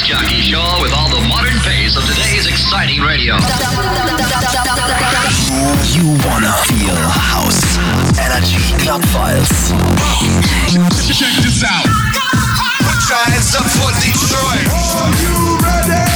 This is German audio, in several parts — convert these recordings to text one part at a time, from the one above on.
disc jockey show with all the modern pace of today's exciting radio. You wanna feel house energy club files. Check this out. Put your hands up for Detroit. Are you ready?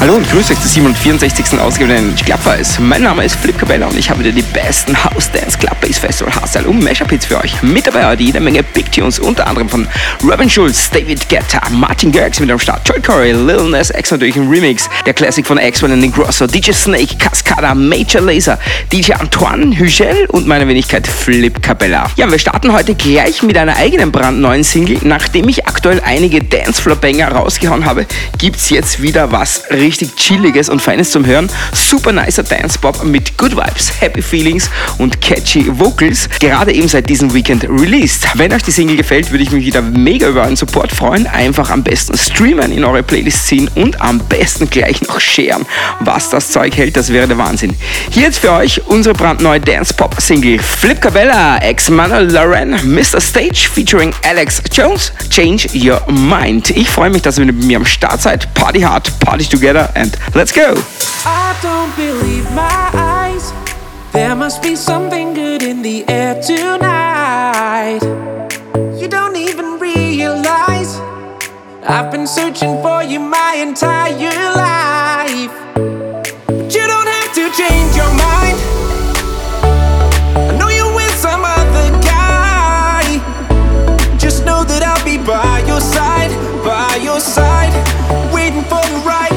Hallo und grüße euch zur 764. Ausgabe der Club Files. Mein Name ist Flip Cabella und ich habe wieder die besten House Dance, Club Bass Festival, Hardstyle und Mashup Hits für euch. Mit dabei heute jede Menge Big Tunes, unter anderem von Robin Schulz, David Guetta, Martin Garrix mit am Start, Joy Corey, Lil Nas X natürlich im Remix, der Classic von Axwell und Grosso, DJ Snake, Cascada, Major Laser, DJ Antoine, Hugel und meine Wenigkeit Flip Cabella. Ja, wir starten heute gleich mit einer eigenen brandneuen Single. Nachdem ich aktuell einige Dancefloor-Banger rausgehauen habe, gibt's jetzt wieder was richtig chilliges und feines zum Hören. Super nicer Dance-Pop mit Good Vibes, Happy Feelings und catchy Vocals. Gerade eben seit diesem Weekend released. Wenn euch die Single gefällt, würde ich mich wieder mega über euren Support freuen. Einfach am besten streamen, in eure Playlist ziehen und am besten gleich noch sharen. Was das Zeug hält, das wäre der Wahnsinn. Hier jetzt für euch unsere brandneue Dance-Pop-Single Flip Cabella, ex-Manuel Lauren, Mr. Stage featuring Alex Jones, Change Your Mind. Ich freue mich, dass ihr mit mir am Start seid. Party hard, party together and let's go! I don't believe my eyes. There must be something good in the air tonight. You don't even realize I've been searching for you my entire life. But you don't have to change your mind. I know you're with some other guy. Just know that I'll be by your side, by your side, waiting for the right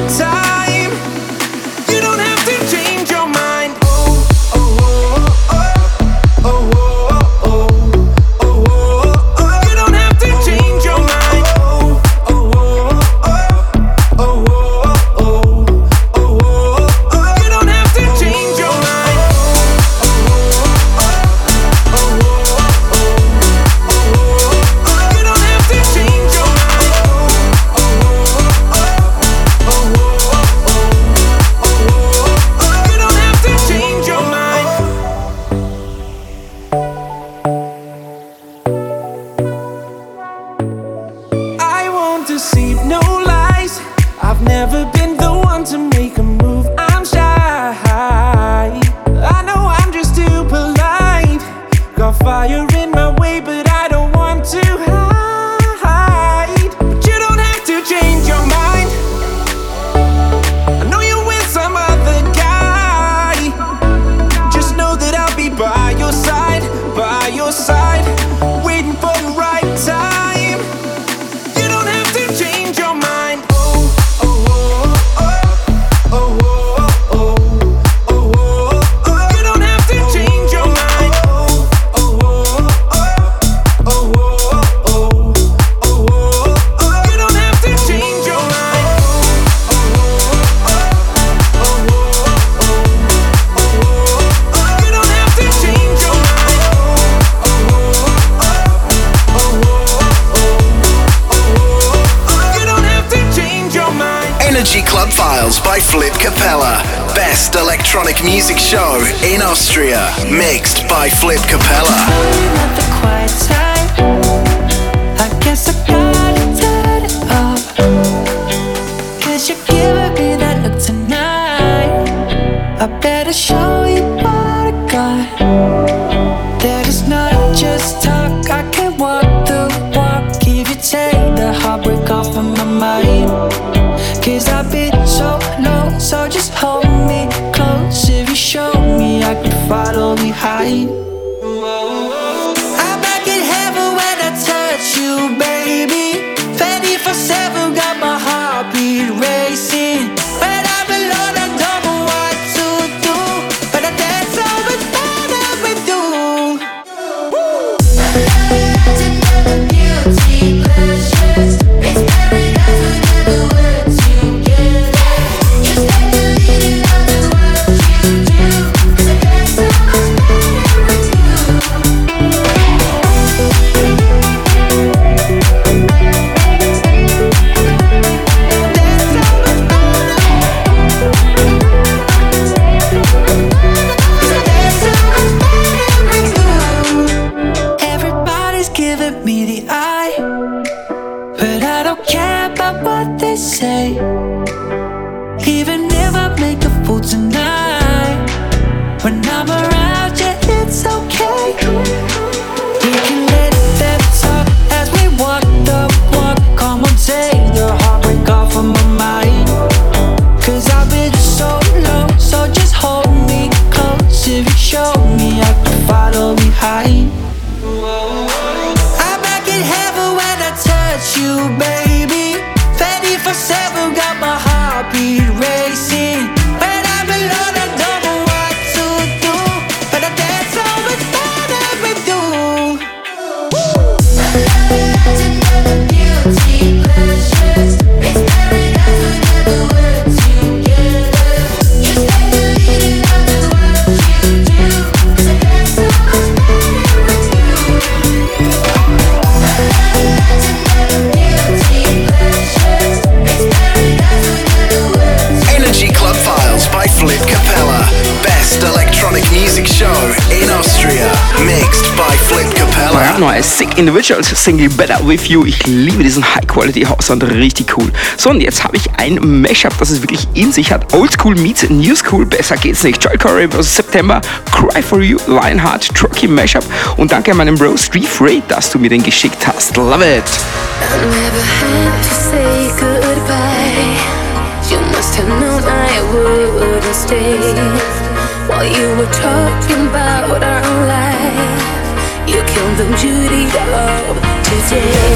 music show in Austria. Mixed by Flip Capella. hide heaven when I touch you, baby. 24 7 got my heartbeat. neue Sick Individuals, Single Better With You. Ich liebe diesen High-Quality-Haussound, richtig cool. So, und jetzt habe ich ein Mashup, das es wirklich in sich hat. Oldschool meets New School, besser geht's nicht. Joy Corey vs. September, Cry For You, Lionheart, Trucky Mashup. Und danke an meinem Bro Street Ray, dass du mir den geschickt hast. Love it! I never had to say goodbye. You must have known I wouldn't stay. While you were talking about Judy, up today.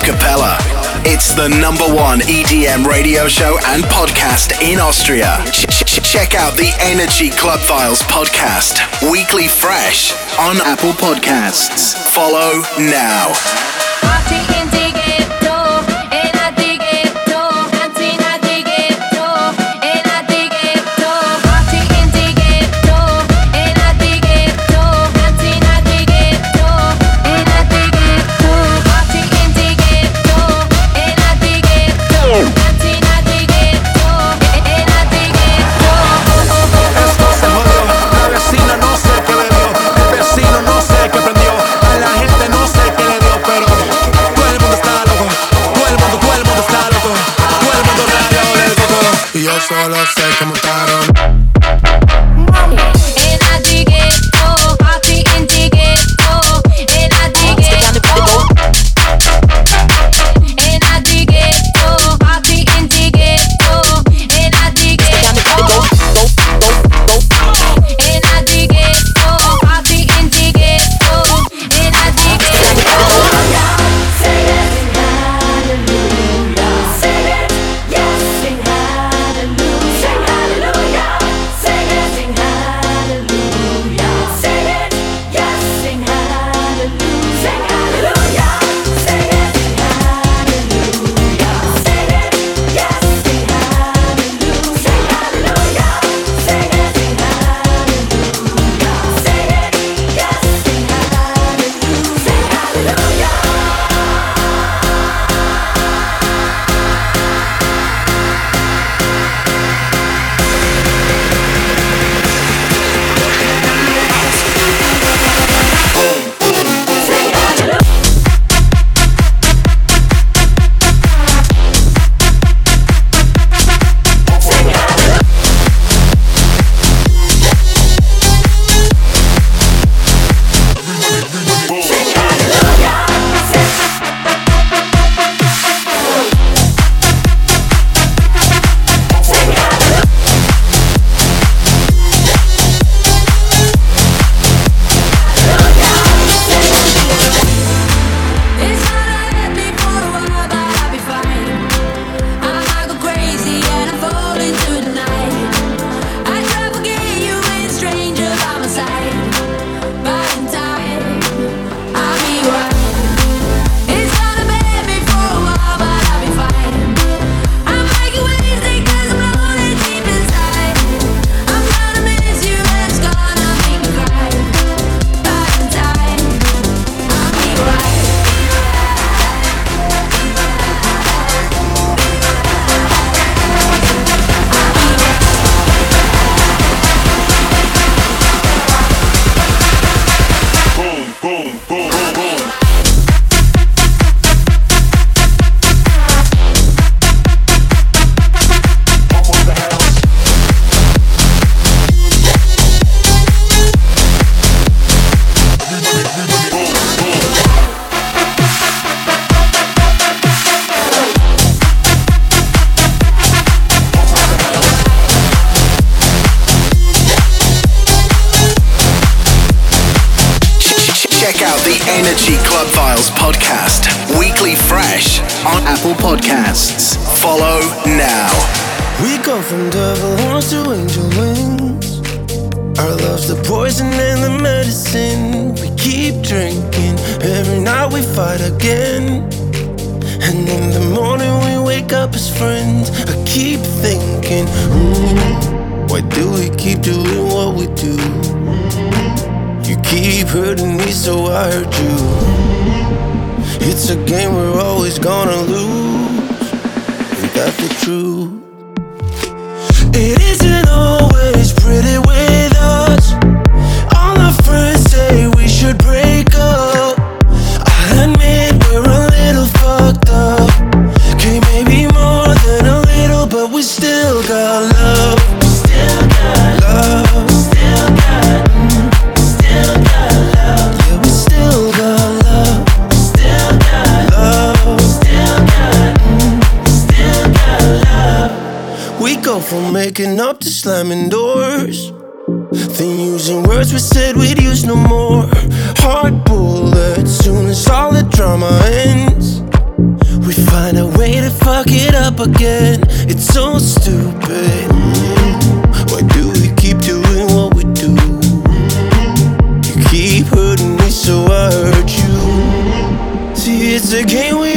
Philip Capella. It's the number one EDM radio show and podcast in Austria. Check out the Energy Club Files podcast, weekly fresh on Apple Podcasts. Follow now. Come on, say, come on, Club Files podcast, weekly fresh on Apple Podcasts. Follow now. We go from devil horns to angel wings. Our love's the poison and the medicine. We keep drinking. Every night we fight again. And in the morning we wake up as friends. I keep thinking, mm, why do we keep doing what we do? Keep hurting me, so I hurt you. It's a game we're always gonna lose. Ain't that the truth? It isn't always pretty with us. All our friends say we should break making up to slamming doors. Then using words we said we'd use no more. Hard bullets, soon as all the drama ends. We find a way to fuck it up again. It's so stupid. Why do we keep doing what we do? You keep hurting me, so I hurt you. See, it's a game we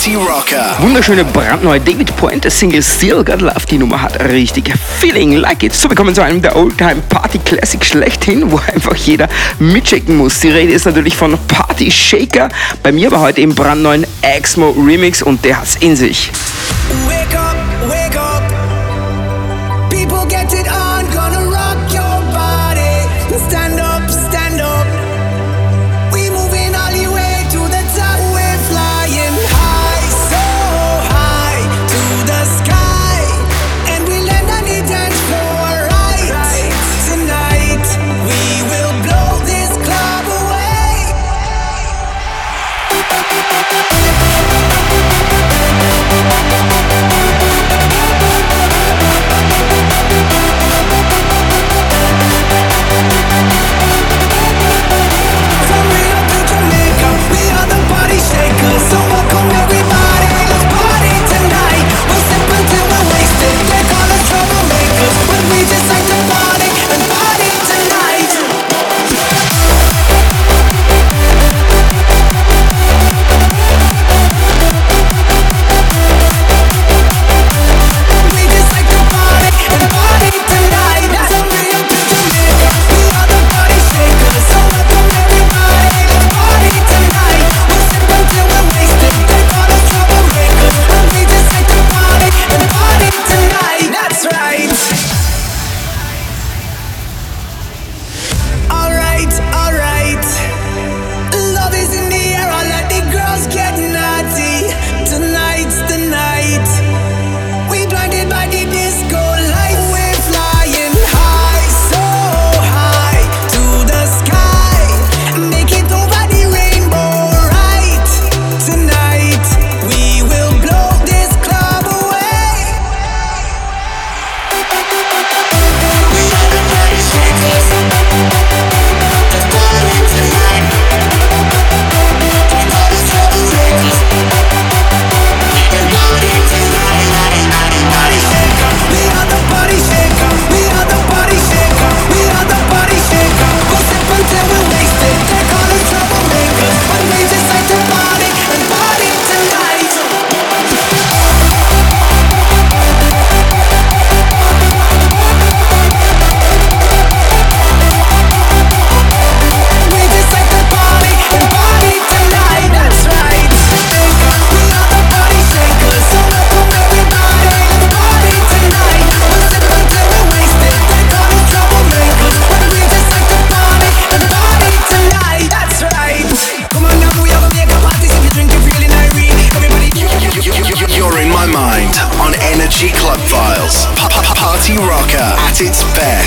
Party Rocker. Wunderschöne brandneue David Pointer Single Still Got Love. Die Nummer hat richtig Feeling Like It. So, wir kommen zu einem der Oldtime Party Classic schlechthin, wo einfach jeder mitschicken muss. Die Rede ist natürlich von Party Shaker. Bei mir war heute im brandneuen Exmo Remix und der hat's in sich.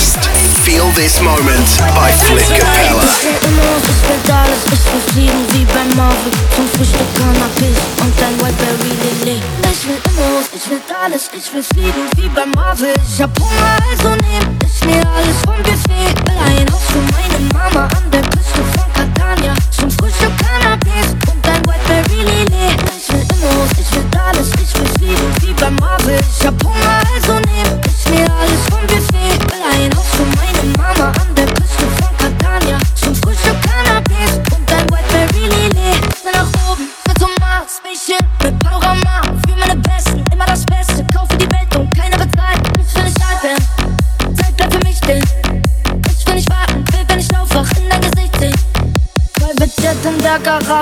Feel this moment by Flip Capella. Ich will alles Ich will fliegen wie Marvel Ich hab Hunger, also nehm ich mir alles vom Buffet Will ein Haus für meine Mama an der Küste von Catania Zum Frühstück Cannabis und Whiteberry Lilly Ich will Immos, ich will alles Ich will fliegen wie Marvel Ich hab Hunger, also nehm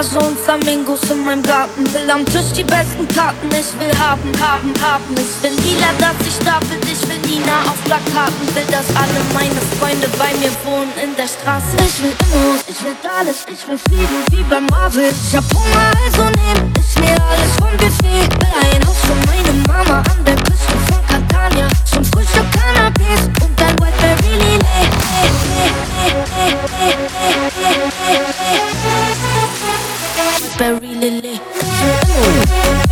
Garage und Flamingos in meinem Garten. Will am Tisch die besten Karten, ich will haben, haben, haben. Ich will lila, dass sich stapelt, ich will Nina auf Plakaten. Will, dass alle meine Freunde bei mir wohnen in der Straße. Ich will Immos, ich will alles, ich will fliegen wie bei Marvel. Ich hab Hunger, also nehm ich mir alles. Vom Buffet Will ein Haus für meine Mama an der Berry Lily.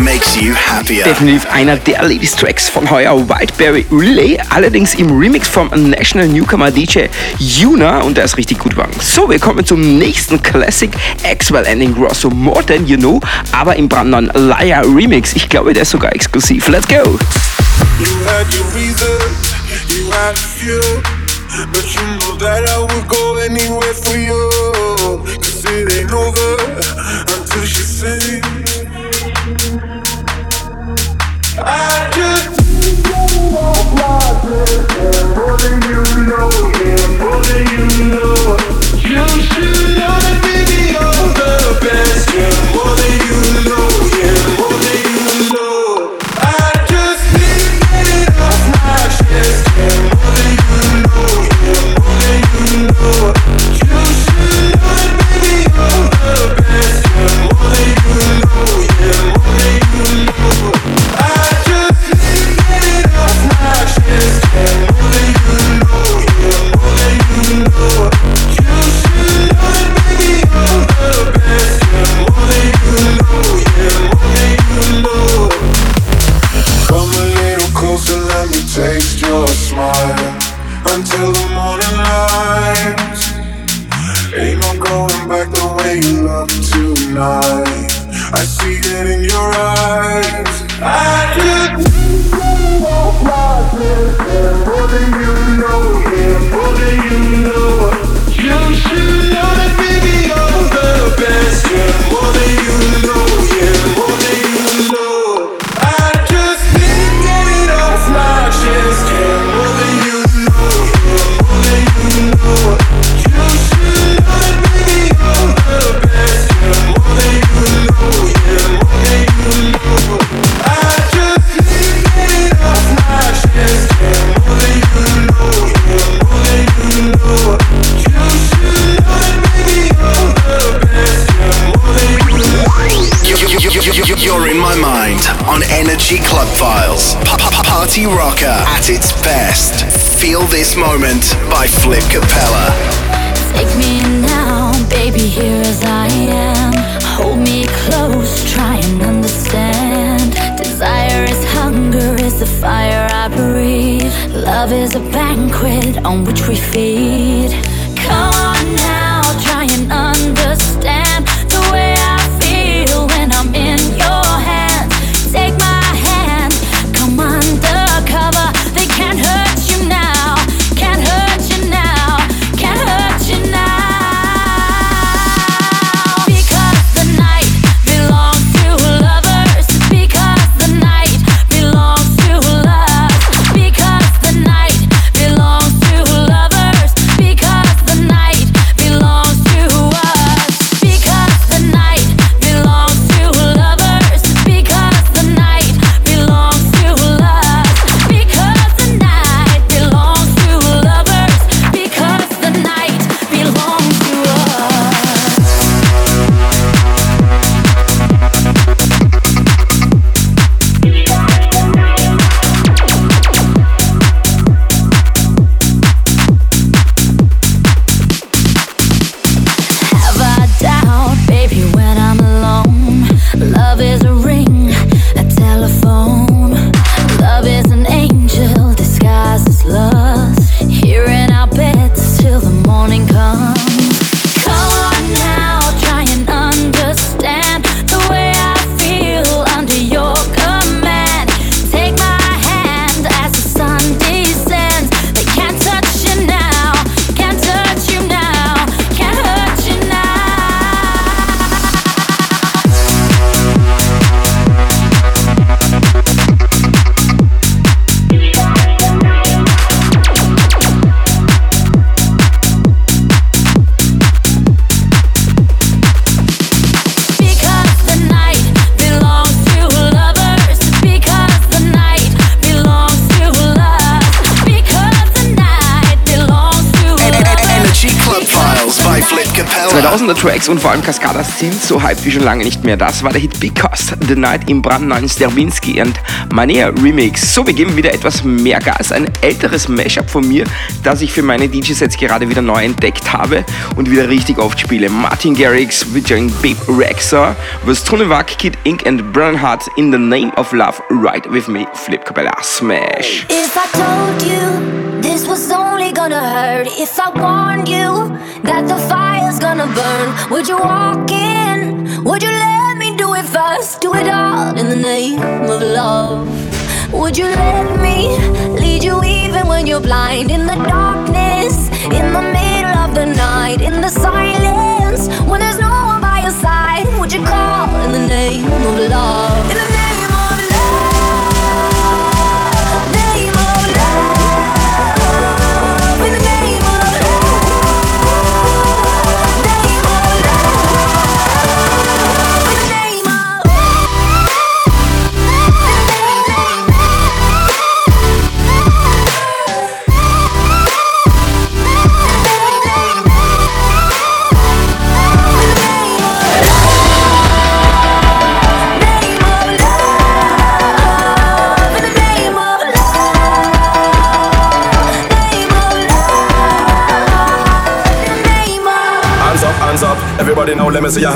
Makes you happier. Definitiv einer der Ladies Tracks von heuer Whiteberry Relay, allerdings im Remix vom National Newcomer DJ Yuna und der ist richtig gut geworden. So, wir kommen zum nächsten Classic Axwell Ending Grosso More Than You Know, aber im brandneuen Liar Remix. Ich glaube, der ist sogar exklusiv. Let's go! You had your reasons, you had a few, but you know that I would go anywhere for you. Cause it ain't over until she sings. nothing you know can bother you. Banquet on which we feed. Und vor allem Cascadas sind so hyped wie schon lange nicht mehr. Das war der Hit Because, The Night im brandneuen Sterbinski und Mania Remix. So, wir geben wieder etwas mehr Gas. Ein älteres Mashup von mir, das ich für meine DJ-Sets gerade wieder neu entdeckt habe und wieder richtig oft spiele. Martin Garrix featuring Babe Rexer was Tronewak, Kid Ink and Bernhard in the Name of Love. Right with me, Flip Capella Smash. If I told you this was only gonna hurt, if I warned you that the fire's gonna burn, would you walk in? Would you let me do it first? Do it all in the name of love. Would you let me lead you even when you're blind? In the darkness,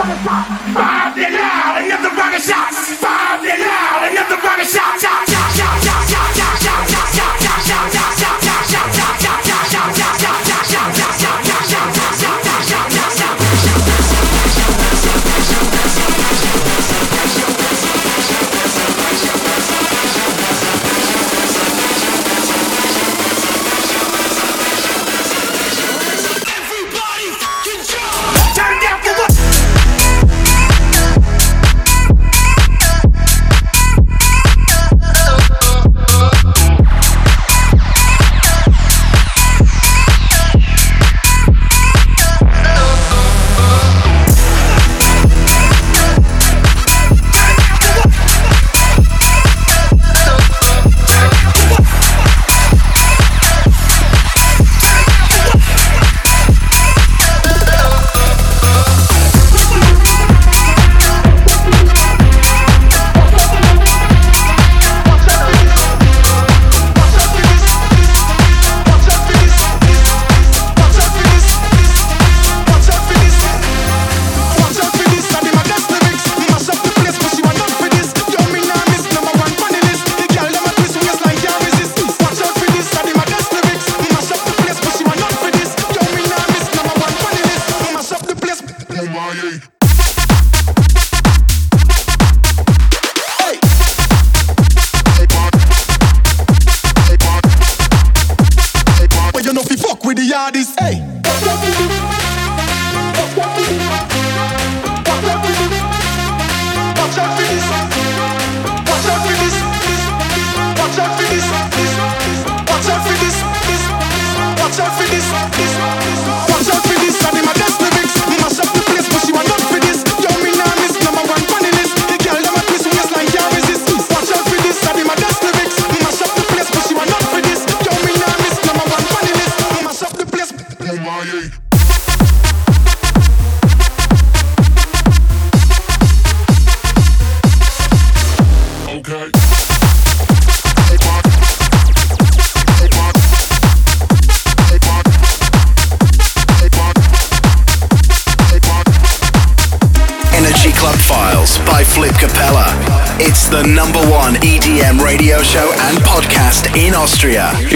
Five, they're loud, another rocket shot. Five, they're loud, another rocket shot.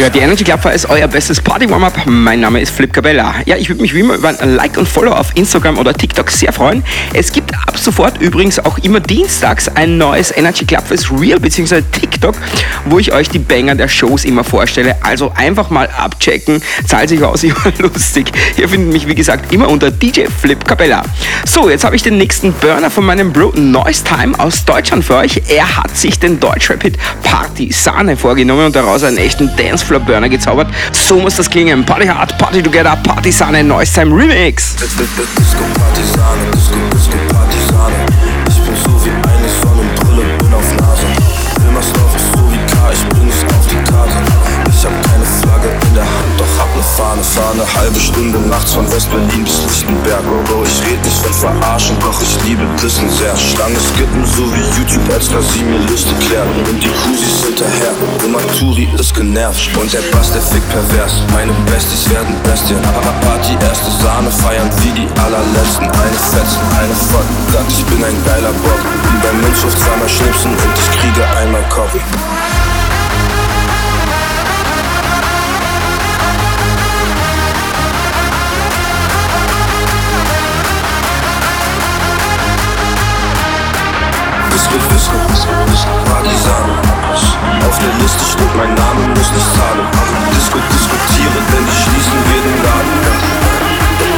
Ja, die Energy Club ist euer bestes Party-Warm-Up. Mein Name ist Flip Cabella. Ja, ich würde mich wie immer über ein Like und Follow auf Instagram oder TikTok sehr freuen. Es gibt sofort übrigens auch immer dienstags ein neues Energy Club Fest Real bzw. TikTok, wo ich euch die Banger der Shows immer vorstelle. Also einfach mal abchecken. Zahlt sich aus, immer lustig. Ihr findet mich wie gesagt immer unter DJ Flip Cabella. So, jetzt habe ich den nächsten Burner von meinem Bro Noise Time aus Deutschland für euch. Er hat sich den Deutschrap-Hit Party Sahne vorgenommen und daraus einen echten Dancefloor-Burner gezaubert. So muss das klingen. Party Hard, Party Together, Party Sahne, Noise Time Remix. Disco Partisane, Disco, Disco Fahne halbe Stunde nachts von West-Berlin bis Lichtenberg. Bro, ich red nicht von verarschen, doch ich liebe Dissen sehr. Stange skippen, so wie YouTube, als dass sie mir Liste klärt. Und die Cruisis hinterher, immer Turi ist genervt. Und der Bass, der fickt pervers. Meine Besties werden Bestien. Aber Party, erste Sahne, feiern wie die allerletzten. Eine fetzen, eine. Gott, ich bin ein geiler Bock. Wie beim Münzhof zweimal schnipsen und ich kriege einmal Kopf. Liste steht mein Name, muss nicht zahlen. Disco, diskutiere, denn die schließen wir den Laden.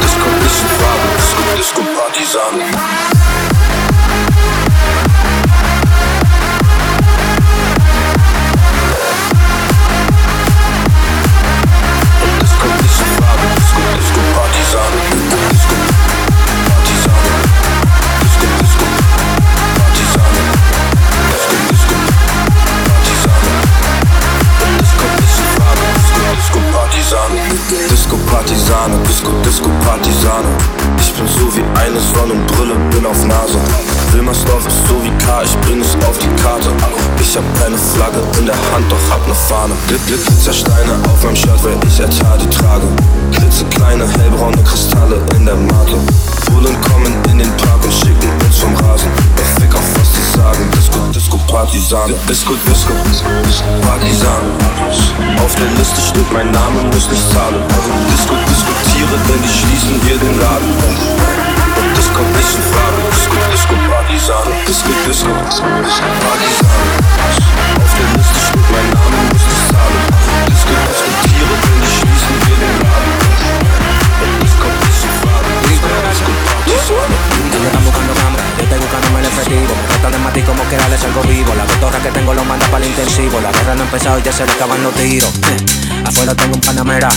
Das kommt nicht in Frage. Disco, Disco, Partisan. Disco, Disco, Partisane. Ich bin so wie eine Sonnenbrille, bin auf Nase. Wilmersdorf ist so wie K, ich bring es auf die Karte. Ich hab keine Flagge in der Hand, doch hab ne Fahne. Glitz, Glitzersteine auf meinem Shirt, weil ich Etadi trage. Klitzekleine, hellbraune Kristalle in der Mate. Bullen kommen in den Park und schicken uns vom Rasen. Ich fick auf was die sagen. Disco, Partisan. Disco, Disco, Partisan. Auf der Liste steht mein Name, muss nicht zahlen. Disco, diskutiere, denn die schließen hier den Laden. Und das kommt nicht in Frage. Disco, Disco, Partisan. Disco, Disco, Partisan. Auf der Liste steht mein Name, muss nicht zahlen. Disco, diskutiere, denn die que darles algo vivo La cotorra que tengo lo manda para el intensivo La guerra no ha empezado y ya se le acaban los tiros Eh, Afuera tengo un panamera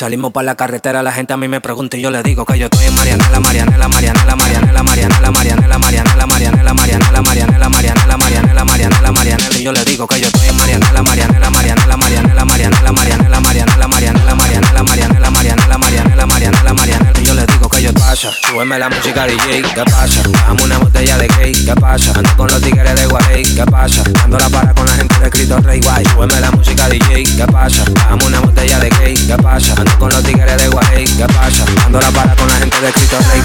Salimos para la carretera, la gente a mí me pregunta y yo le digo que yo estoy en Marianela, Marianela, Marianela, Marianela, Marianela, Marianela, Marianela, Marianela, Marianela, Marianela, Marianela, Marianela, Marianela, Marianela, y yo le digo que yo estoy en Marianela, Marianela, Marianela, Marianela, Marianela, Marianela, Marianela, Marianela, Marianela, Marianela, Marianela, Marianela, Marianela, Marianela, y yo le digo que yo pasa, la música DJ, ¿qué pasa? Dame una botella de cake, ¿qué pasa? Ando con los de ¿qué pasa? Ando la para con la gente de Cristo Rey Guay, la música DJ, ¿qué pasa? Una botella de ¿qué pasa? Con los tigres de Guarey, ¿qué pasa? Ando la para con la gente de Cristo Rey.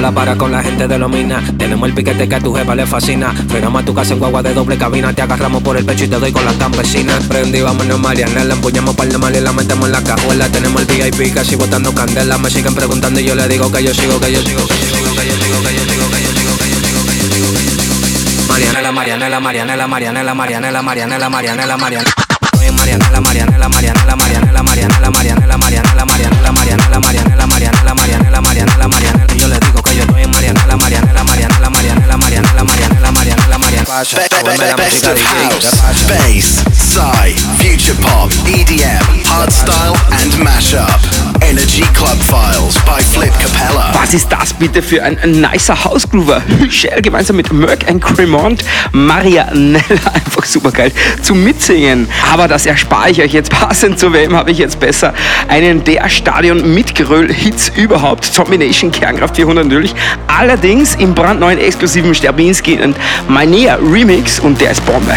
La para con la gente de Lomina Tenemos el piquete que a tu jefa le fascina Frenamos a tu casa en guagua de doble cabina Te agarramos por el pecho y te doy con las campesinas Prendí, vámonos Marianela Empuñamos par de mal y la metemos en la cajuela Tenemos el VIP casi botando candela Me siguen preguntando y yo le digo que yo sigo, que yo sigo, que yo sigo, que yo sigo, que yo sigo, que yo sigo, que yo sigo, que yo sigo, que yo sigo Marianela, Marianela, Marianela, Marianela, Marianela, Marianela, Marianela, Marianela Marianela, Marianela, Marianela, Marianela, Marianela, Marianela, Marianela, Marianela, Marianela, Marianela, Marianela, Marianela, Marianela, Marianela, Marianela, Marianela, Marianela, Marianela, Marianela, yo estoy en Marianela, Marianela, Marianela, Marianela, Marianela, Marianela, Marianela, Marianela, Best of house, bass, side, future pop, EDM Was ist das bitte für ein, nicer Hausgroover? Shell gemeinsam mit Merck and Cremont, Marianella, einfach super geil zum Mitsingen. Aber das erspare ich euch jetzt. Passend zu wem habe ich jetzt besser einen der Stadion mitgeröll Hits überhaupt. Combination Kernkraft 400 natürlich. Allerdings im brandneuen exklusiven Sterbinski und Mainea Remix und der ist Bombe.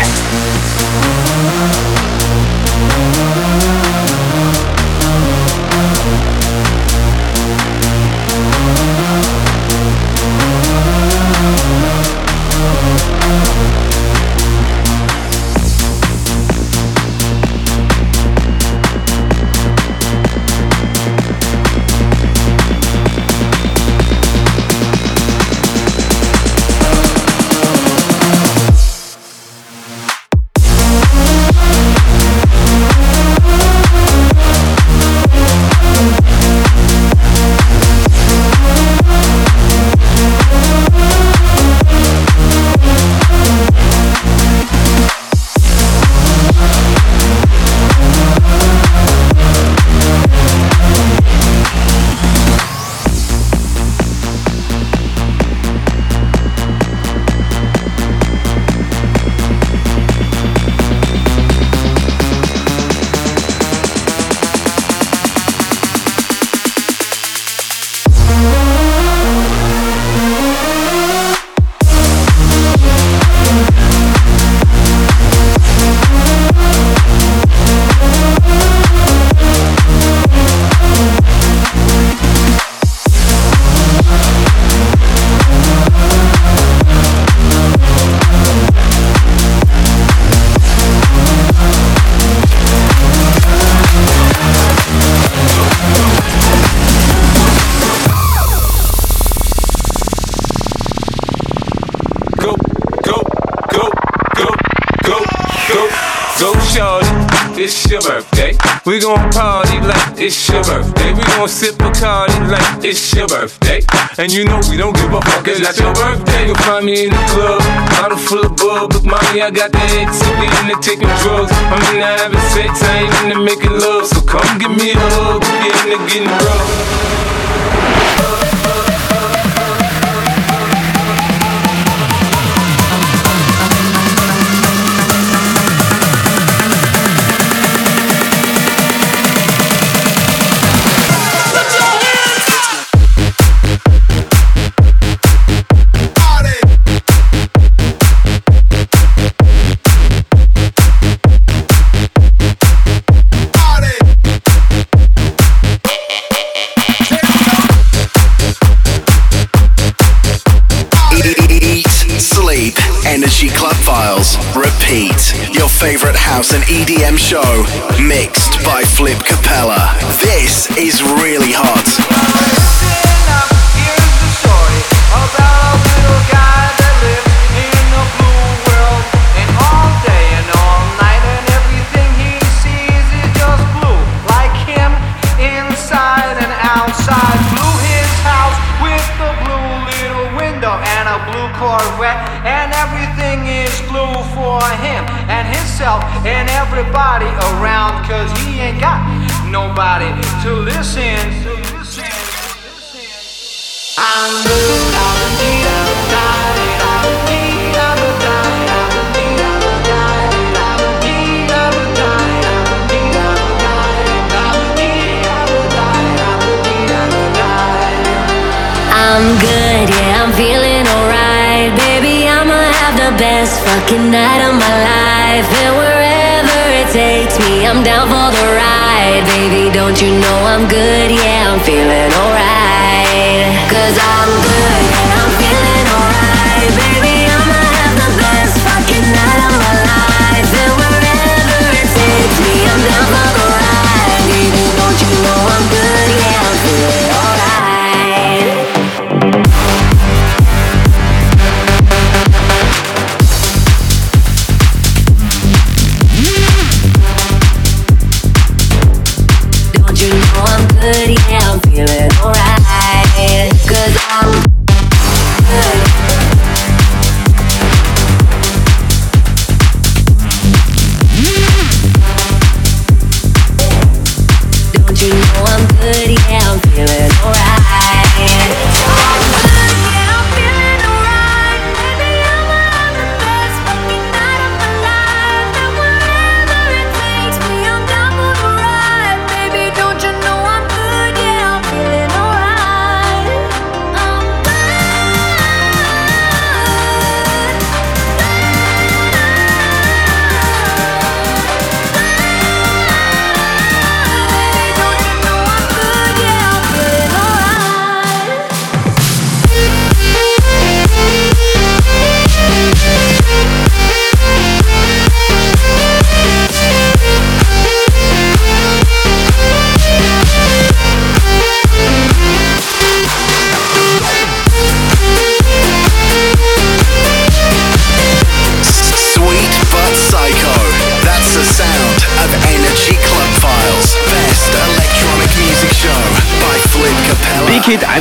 It's your birthday. We gon' sip Bacardi like it's your birthday. And you know we don't give a fuck, it's your birthday. You'll find me in the club, bottle full of bub. Look, mommy, I got the X, so we into taking drugs. I'm into having sex, I ain't into making love. So come give me a hug, we into getting rough. Favorite house and EDM show, mixed by Flip Capella. This is really hot. Him and himself and everybody around, cause he ain't got nobody to listen. I'm blue, I'm I'm good, yeah, I'm feeling the best fucking night of my life. And wherever it takes me, I'm down for the ride. Baby, don't you know I'm good, yeah, I'm feeling alright. Cause I'm good, I'm feeling alright. Baby, I'ma have the best fucking night of my life.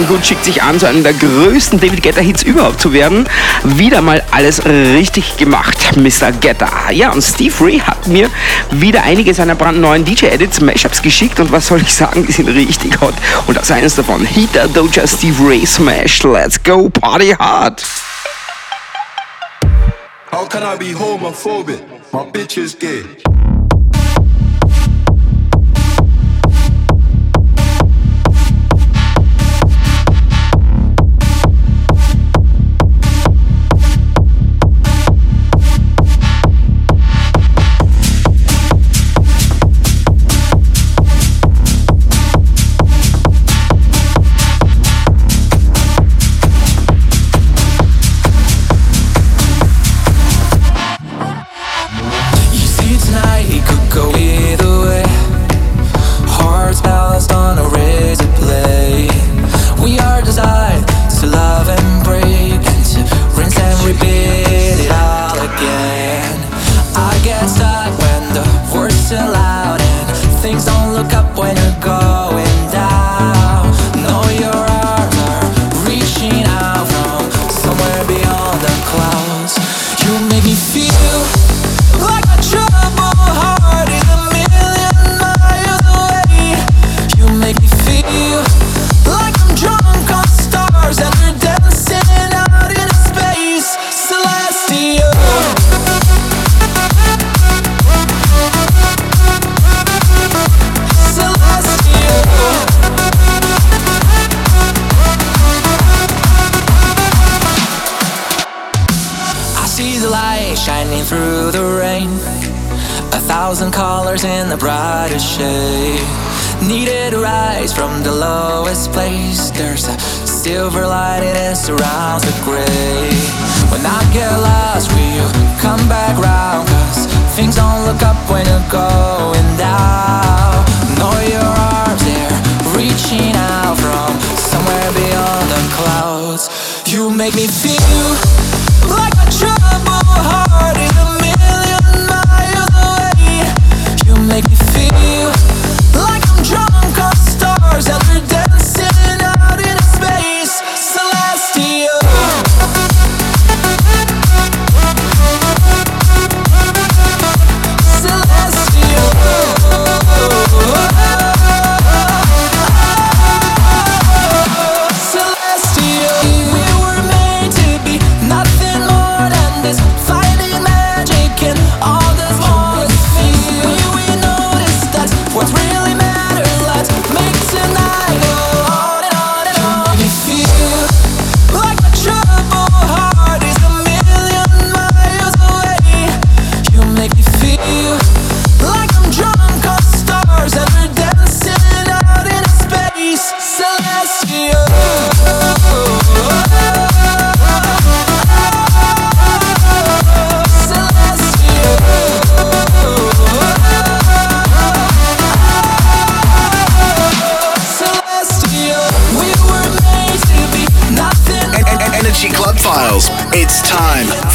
Good schickt sich an, zu einem der größten David Guetta Hits überhaupt zu werden. Wieder mal alles richtig gemacht, Mr. Guetta. Ja, und Steve Ray hat mir wieder einige seiner brandneuen DJ-Edits, Mashups geschickt und was soll ich sagen, die sind richtig hot. Und das ist eines davon. Heater Doja Steve Ray Smash. Let's go, party hard. How can I be homophobic? My bitch is gay.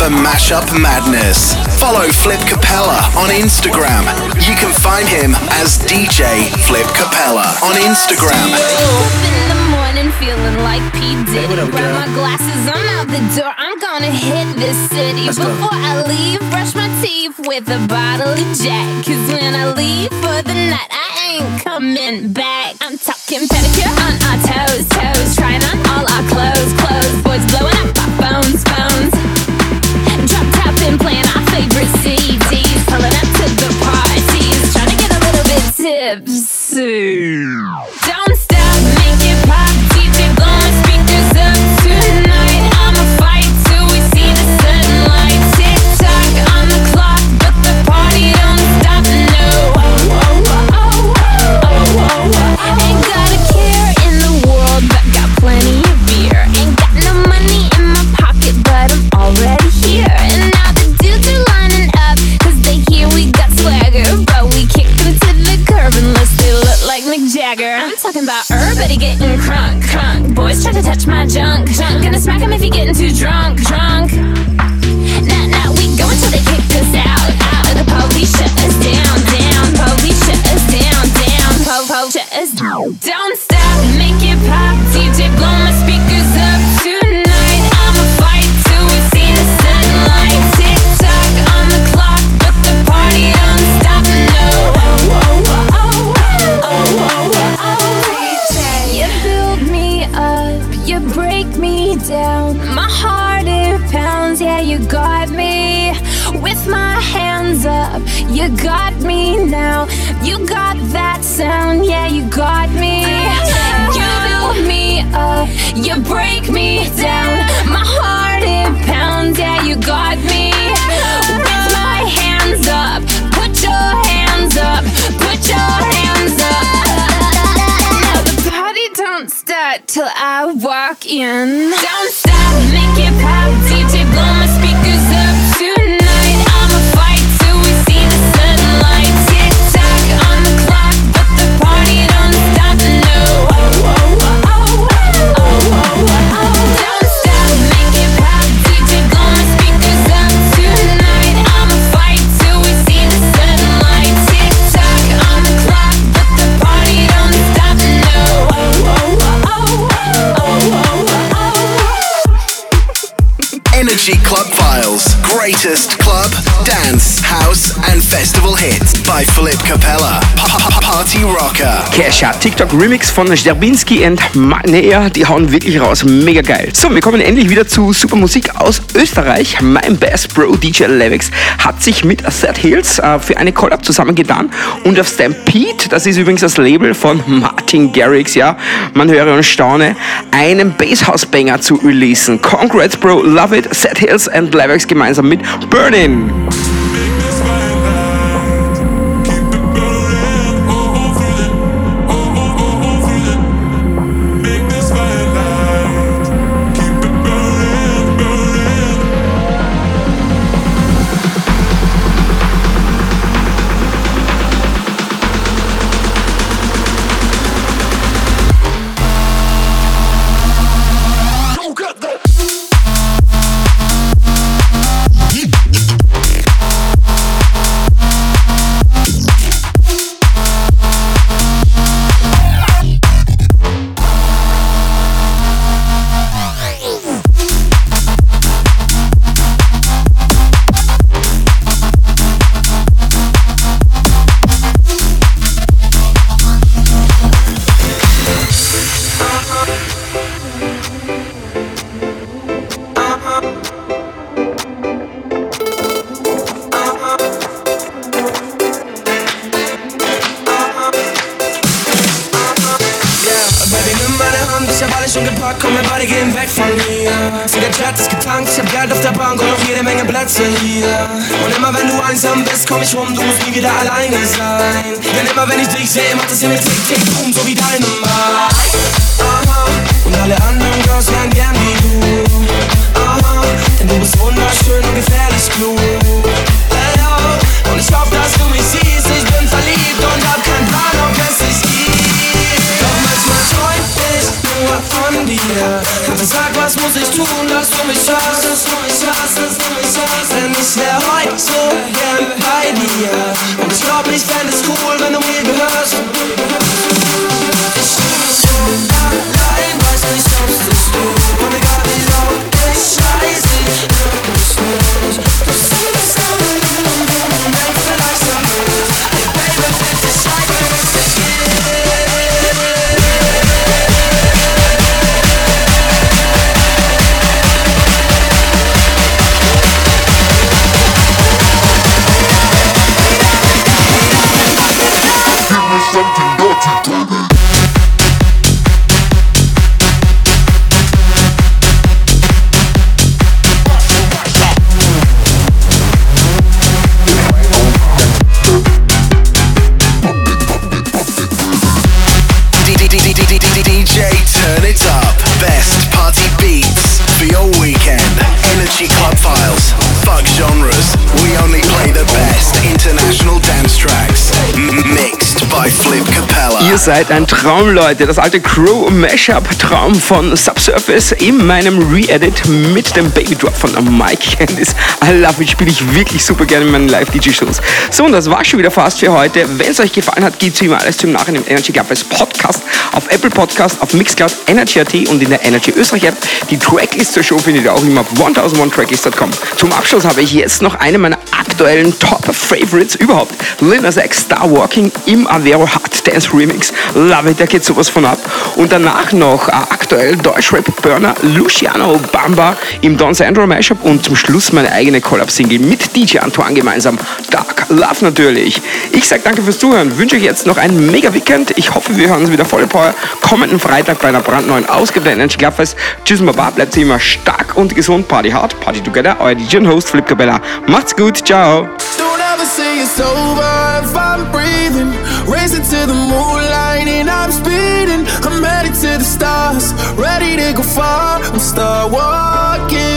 For Mashup Madness. Follow Flip Capella on Instagram. You can find him as DJ Flip Capella on Instagram. in the morning feeling like P. Diddy. Grab my glasses, I'm out the door. I'm gonna hit this city. Before I leave, brush my teeth with a bottle of Jack. Cause when I leave for the night, I ain't coming back. I'm talking pedicure on our toes, toes. Trying on all our clothes, clothes. Boys blowing up our phones, phones. Playing our favorite CDs. Pulling up to the parties. Trying to get a little bit tipsy. Try to touch my junk, junk. Gonna smack him if he getting too drunk, drunk. Nah, nah, we go until they kick us out, out. Of the police shut us down, down. Police shut us down, down. Po, po, shut us down. Don't stop, make it pop. DJ got in. Down festival hits by Flip Capella. Pa- pa- Party Rocker. Kesha, TikTok Remix von Sterbinski und Manea, die hauen wirklich raus, mega geil. So, wir kommen endlich wieder zu super Musik aus Österreich. Mein Best Bro DJ Levix hat sich mit Set Hills äh, für eine Collab zusammengetan und auf Stampede, das ist übrigens das Label von Martin Garrix, ja, man höre und staune, einen Basshouse-Banger zu releasen. Congrats Bro, love it, Set Hills und Levix gemeinsam mit Burning. Seid ein Traum, Leute. Das alte Crow Mashup Traum von Subsurface in meinem Re-Edit mit dem Baby Drop von Mike Candice. I love it, spiele ich wirklich super gerne in meinen Live-DJ-Shows. So, und das war schon wieder fast für heute. Wenn es euch gefallen hat, gibt es immer alles zum Nachhinein im Energy Club als Podcast Podcast, auf Apple Podcast, auf Mixcloud, Energy.at und in der Energy Österreich App. Die Tracklist zur Show findet ihr auch immer auf 1001tracklist.com. Zum Abschluss habe ich jetzt noch eine meiner aktuellen Top-Favorites überhaupt. Lil Nas Star Walking im Avero Hard Dance Remix. Love it, da geht sowas von ab. Und danach noch äh, aktuell Deutschrap-Burner Luciano Bamba im Don Sandro Mashup und zum Schluss meine eigene Collab-Single mit DJ Antoine gemeinsam. Dark Love natürlich. Ich sage danke fürs Zuhören, wünsche euch jetzt noch ein mega Weekend. Ich hoffe, wir hören uns wieder volle Power kommenden Freitag bei einer brandneuen Ausgabe der Energy Clubfest. Tschüss, Baba, bleibt immer stark und gesund. Party hard, Party together. Euer DJ Host Flip Cabella. Macht's gut, ciao. Don't ever say it's over if I'm breathing. Racing to the moonlight and I'm speeding. I'm headed to the stars, ready to go far. I'm start walking.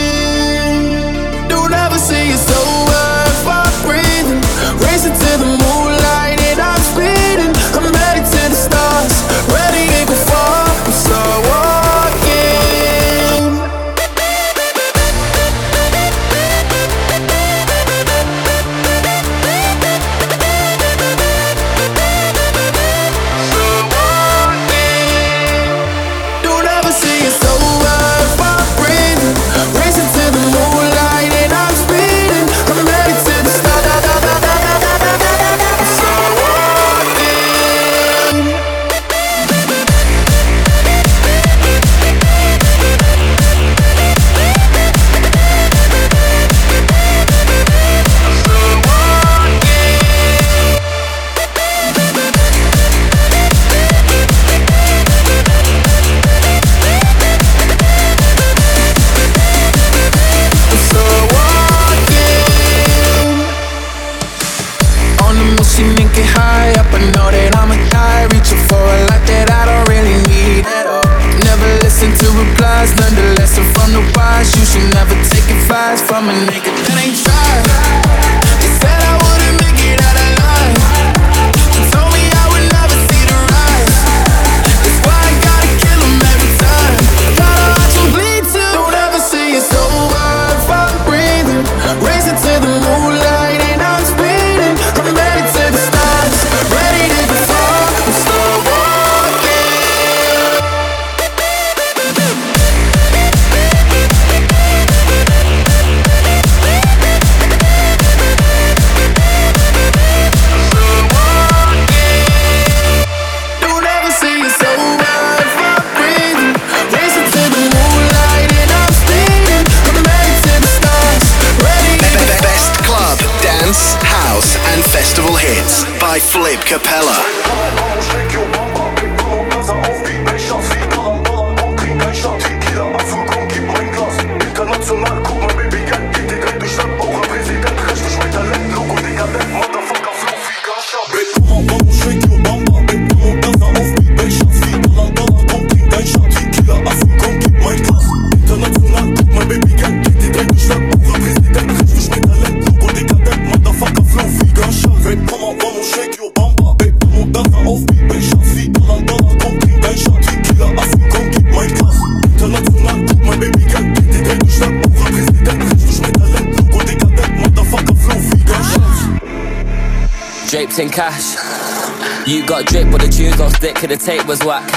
You got drip, but the tunes don't stick, cause the tape was whack.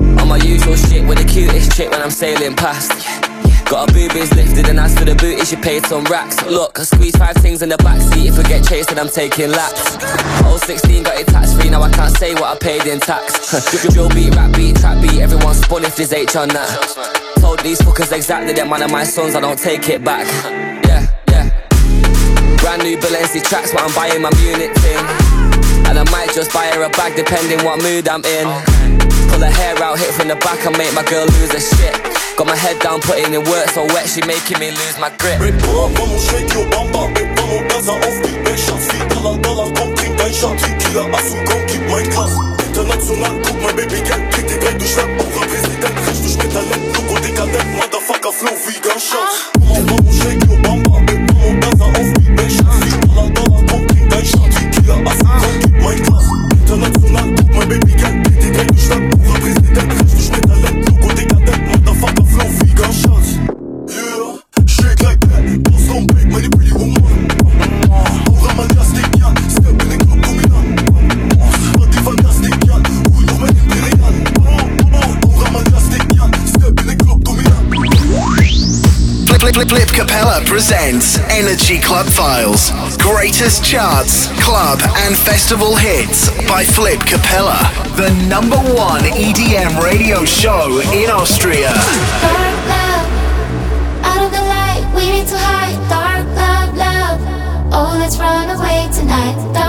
On my usual shit with the cutest chick when I'm sailing past. Got her boobies lifted, and as for the booty, she paid some racks. Look, I squeeze five things in the backseat. If we get chased, then I'm taking laps. Old 16 got it tax free, now I can't say what I paid in tax. Drill beat, rap beat, trap beat, everyone spun if there's H on that. Told these fuckers exactly that man of my sons, I don't take it back. Yeah, yeah. Brand new Balenci tracks, what I'm buying my Munich thing. And I might just buy her a bag depending what mood I'm in. Pull her hair out, hit from the back and make my girl lose her shit. Got my head down, putting in work so wet, she making me lose my grip. Babe, come on, come on, shake your bamba, babe, Gaza auf Beat, Babe, Schatz, Dollar, Dollar, komm, trink dein Shot, Tequila, Affe, komm, gib mein Glas. International, guck mal, Baby, Girl, geht dir direkt durch Land, auch Präsident, recht durch Talent, Logo, Digga, Motherfucker, Flow, Figa, Shot. Come on, come on, shake Clip Capella presents Energy Club Files. Greatest charts, club, and festival hits by Flip Capella. The number one EDM radio show in Austria. Dark love, out of the light, we need to hide. Dark love, love. Oh, let's run away tonight. Dark